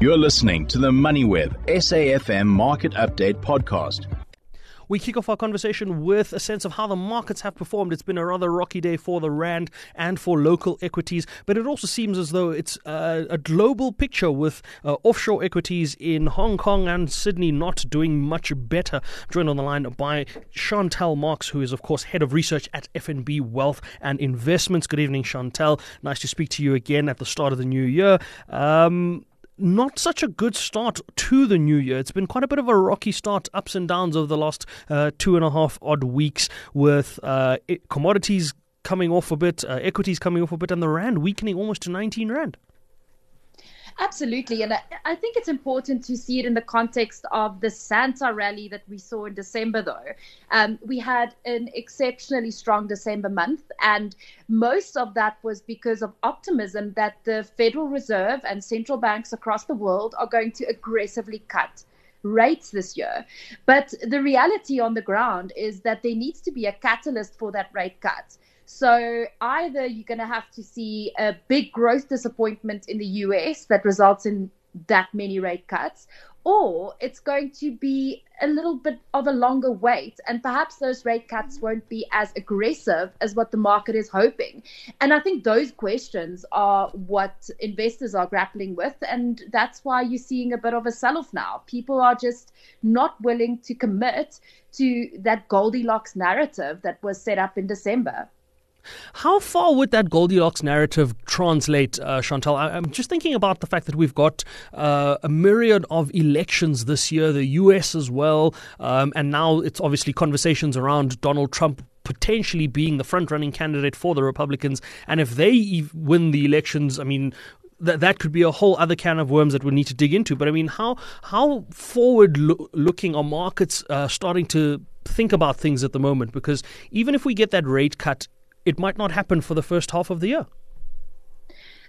You're listening to the MoneyWeb SAFM Market Update Podcast. We kick off our conversation with a sense of how the markets have performed. It's been a rather rocky day for the Rand and for local equities, but it also seems as though it's uh, a global picture with uh, offshore equities in Hong Kong and Sydney not doing much better. Joined on the line by Chantal Marx, who is, of course, head of research at FNB Wealth and Investments. Good evening, Chantal. Nice to speak to you again at the start of the new year. Um, not such a good start to the new year. It's been quite a bit of a rocky start, ups and downs over the last uh, two and a half odd weeks, with uh, commodities coming off a bit, uh, equities coming off a bit, and the rand weakening almost to 19 rand. Absolutely. And I, I, think it's important to see it in the context of the Santa rally that we saw in December, though. Um, we had an exceptionally strong December month, and most of that was because of optimism that the Federal Reserve and central banks across the world are going to aggressively cut rates this year. But the reality on the ground is that there needs to be a catalyst for that rate cut. So either you're going to have to see a big growth disappointment in the US that results in that many rate cuts, or it's going to be a little bit of a longer wait, and perhaps those rate cuts won't be as aggressive as what the market is hoping. And I think those questions are what investors are grappling with, and that's why you're seeing a bit of a sell off now. People are just not willing to commit to that Goldilocks narrative that was set up in December. How far would that Goldilocks narrative translate, uh, Chantal? I, am just thinking about the fact that we've got uh, a myriad of elections this year, the US as well, um, and now it's obviously conversations around Donald Trump potentially being the front running candidate for the Republicans. And if they win the elections, I mean, that that could be a whole other can of worms that we need to dig into. But I mean, how how forward lo- looking are markets uh, starting to think about things at the moment? Because even if we get that rate cut it might not happen for the first half of the year.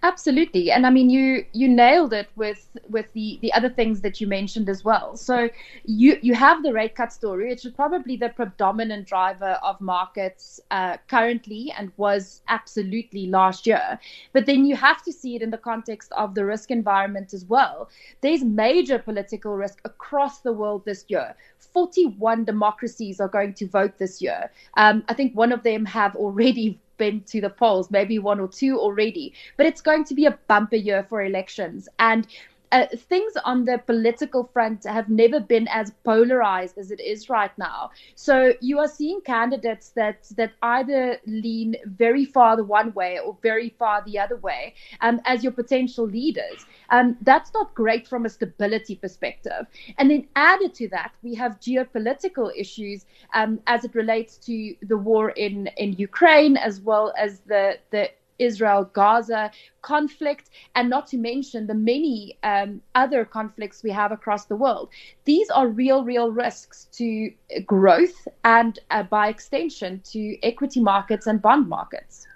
Absolutely, and I mean you you nailed it with with the the other things that you mentioned as well. So you you have the rate cut story, which is probably the predominant driver of markets uh, currently, and was absolutely last year. But then you have to see it in the context of the risk environment as well. There's major political risk across the world this year. 41 democracies are going to vote this year. Um, I think one of them have already been to the polls, maybe one or two already. But it's going to be a bumper year for elections. And uh, things on the political front have never been as polarized as it is right now. So you are seeing candidates that that either lean very far the one way or very far the other way um, as your potential leaders. Um, that's not great from a stability perspective. And then added to that, we have geopolitical issues um, as it relates to the war in in Ukraine as well as the the Israel Gaza conflict, and not to mention the many um, other conflicts we have across the world. These are real, real risks to growth and, uh, by extension, to equity markets and bond markets.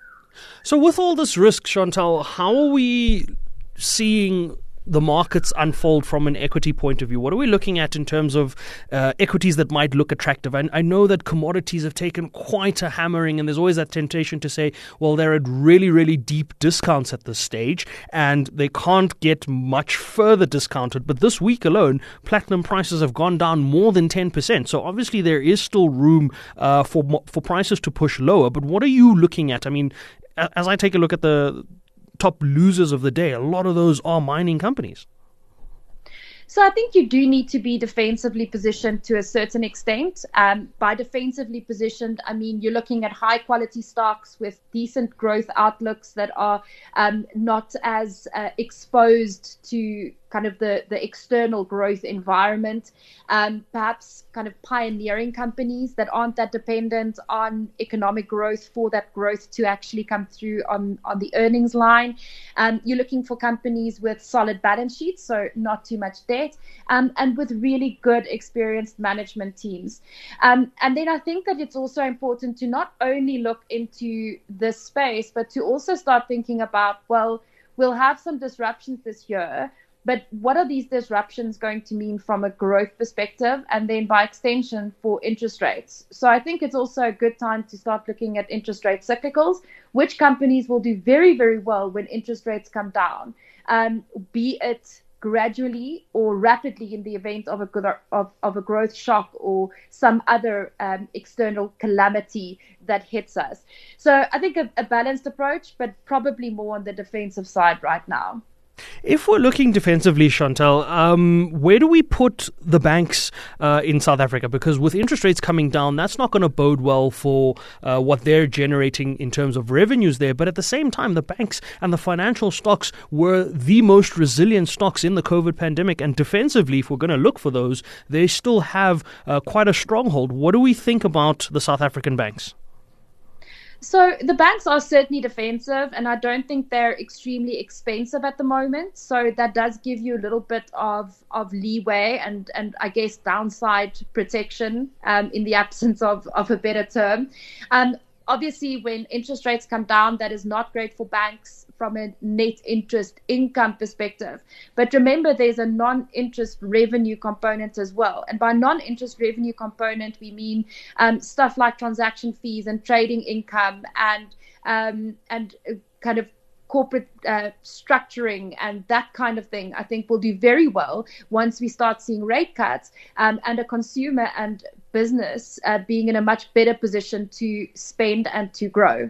So, with all this risk, Chantal, how are we seeing the markets unfold from an equity point of view? What are we looking at in terms of uh, equities that might look attractive? And I know that commodities have taken quite a hammering, and there's always that temptation to say, well, they're at really, really deep discounts at this stage, and they can't get much further discounted. But this week alone, platinum prices have gone down more than 10%. So obviously, there is still room uh, for for prices to push lower. But what are you looking at? I mean, as I take a look at the top losers of the day, a lot of those are mining companies. So I think you do need to be defensively positioned to a certain extent. Um, by defensively positioned, I mean you're looking at high quality stocks with decent growth outlooks that are um, not as uh, exposed to kind of the, the external growth environment, um, perhaps kind of pioneering companies that aren't that dependent on economic growth for that growth to actually come through on, on the earnings line. Um, you're looking for companies with solid balance sheets, so not too much debt, um, and with really good experienced management teams. Um, and then I think that it's also important to not only look into this space, but to also start thinking about, well, we'll have some disruptions this year but what are these disruptions going to mean from a growth perspective and then by extension for interest rates? So I think it's also a good time to start looking at interest rate cyclicals, which companies will do very, very well when interest rates come down, um, be it gradually or rapidly in the event of a of, of a growth shock or some other um, external calamity that hits us. So I think a, a balanced approach, but probably more on the defensive side right now. If we're looking defensively, Chantal, um, where do we put the banks uh, in South Africa? Because with interest rates coming down, that's not going to bode well for uh, what they're generating in terms of revenues there. But at the same time, the banks and the financial stocks were the most resilient stocks in the COVID pandemic. And defensively, if we're going to look for those, they still have uh, quite a stronghold. What do we think about the South African banks? So the banks are certainly defensive, and I don't think they're extremely expensive at the moment. So that does give you a little bit of of leeway and and I guess downside protection um, in the absence of of a better term. Um, obviously, when interest rates come down, that is not great for banks from a net interest income perspective. But remember, there's a non interest revenue component as well. And by non interest revenue component, we mean um, stuff like transaction fees and trading income and um, and uh, kind of corporate uh, structuring and that kind of thing, I think will do very well once we start seeing rate cuts um, and a consumer and business uh, being in a much better position to spend and to grow.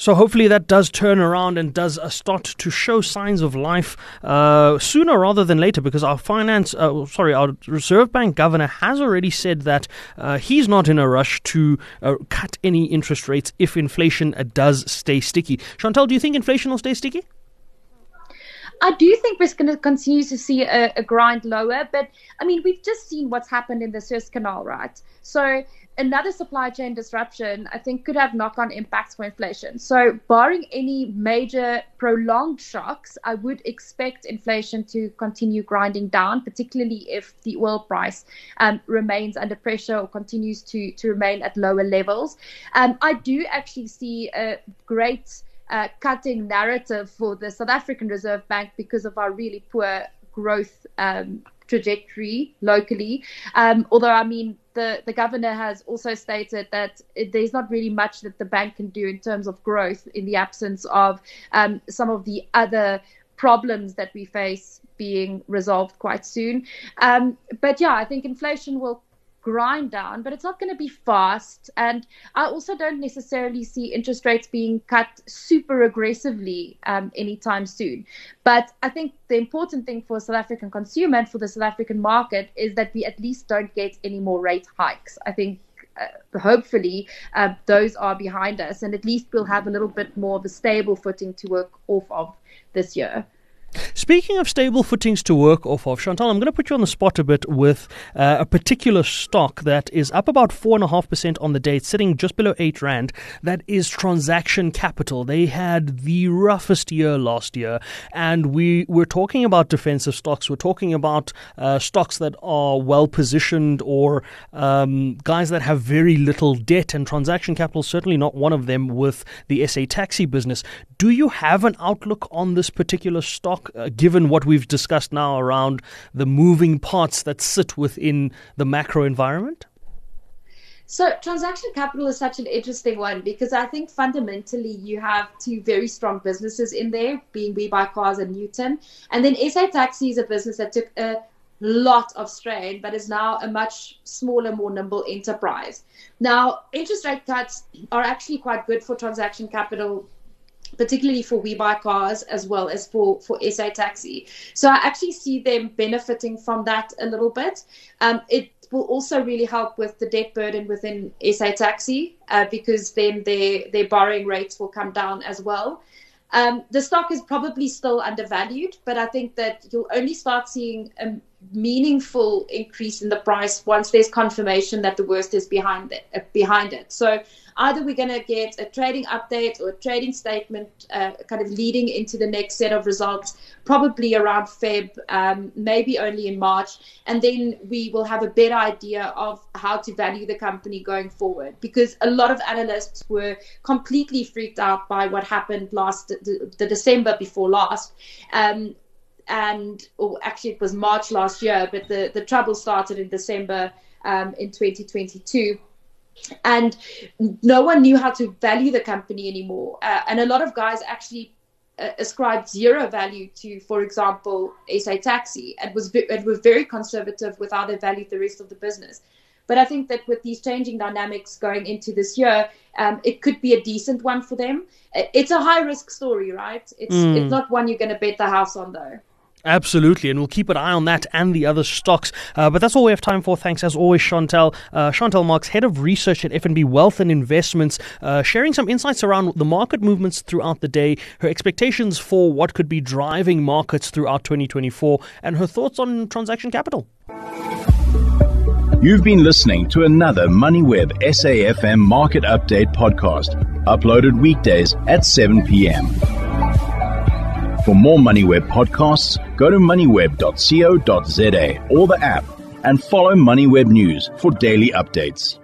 So hopefully that does turn around and does start to show signs of life uh, sooner rather than later, because our finance, uh, sorry, our Reserve Bank governor has already said that uh, he's not in a rush to uh, cut any interest rates if inflation uh, does stay sticky. Chantal, do you think inflation will stay sticky? I do think we're going to continue to see a, a, grind lower, but I mean, we've just seen what's happened in the Suez Canal, right? So another supply chain disruption, I think, could have knock on impacts for inflation. So, barring any major prolonged shocks, I would expect inflation to continue grinding down, particularly if the oil price um, remains under pressure or continues to, to remain at lower levels. Um, I do actually see a great uh, cutting narrative for the South African Reserve Bank because of our really poor growth um, trajectory locally. Um, although, I mean, the, the governor has also stated that there's not really much that the bank can do in terms of growth in the absence of um, some of the other problems that we face being resolved quite soon. Um, but yeah, I think inflation will grind down, but it's not going to be fast. And I also don't necessarily see interest rates being cut super aggressively um, anytime soon. But I think the important thing for a South African consumer and for the South African market is that we at least don't get any more rate hikes. I think uh, hopefully uh, those are behind us, and at least we'll have a little bit more of a stable footing to work off of this year. Speaking of stable footings to work off of, Chantal, I'm going to put you on the spot a bit with uh, a particular stock that is up about 4.5% on the day, it's sitting just below 8 Rand. That is Transaction Capital. They had the roughest year last year, and we, we're talking about defensive stocks. We're talking about uh, stocks that are well positioned or um, guys that have very little debt, and Transaction Capital certainly not one of them with the SA Taxi business. Do you have an outlook on this particular stock? Uh, given what we've discussed now around the moving parts that sit within the macro environment? So, transaction capital is such an interesting one because I think fundamentally you have two very strong businesses in there, being We Buy Cars and Nutun. And then SA Taxi is a business that took a lot of strain, but is now a much smaller, more nimble enterprise. Now, interest rate cuts are actually quite good for transaction capital particularly for We Buy Cars as well as for, for SA Taxi. So I actually see them benefiting from that a little bit. Um, it will also really help with the debt burden within SA Taxi uh, because then their, their borrowing rates will come down as well. Um, the stock is probably still undervalued, but I think that you'll only start seeing a meaningful increase in the price once there's confirmation that the worst is behind it. Uh, behind it. So either we're going to get a trading update or a trading statement uh, kind of leading into the next set of results, probably around Feb, um, maybe only in March. And then we will have a better idea of how to value the company going forward because a lot of analysts were completely freaked out by what happened last, the, the December before last. Um, and or actually it was March last year, but the, the trouble started in December um, in 2022 and no one knew how to value the company anymore. Uh, and a lot of guys actually uh, ascribed zero value to, for example, SA Taxi, and was and were very conservative with how they valued the rest of the business. But I think that with these changing dynamics going into this year, um, it could be a decent one for them. It's a high risk story, right? It's mm. it's not one you're going to bet the house on, though. Absolutely, and we'll keep an eye on that and the other stocks. Uh, but that's all we have time for. Thanks, as always, Chantal. Uh, Chantal Marx, Head of Research at FNB Wealth and Investments, uh, sharing some insights around the market movements throughout the day, her expectations for what could be driving markets throughout 2024, and her thoughts on transaction capital. You've been listening to another MoneyWeb SAFM Market Update podcast, uploaded weekdays at 7 p.m. For more MoneyWeb podcasts, go to moneyweb.co.za or the app and follow MoneyWeb News for daily updates.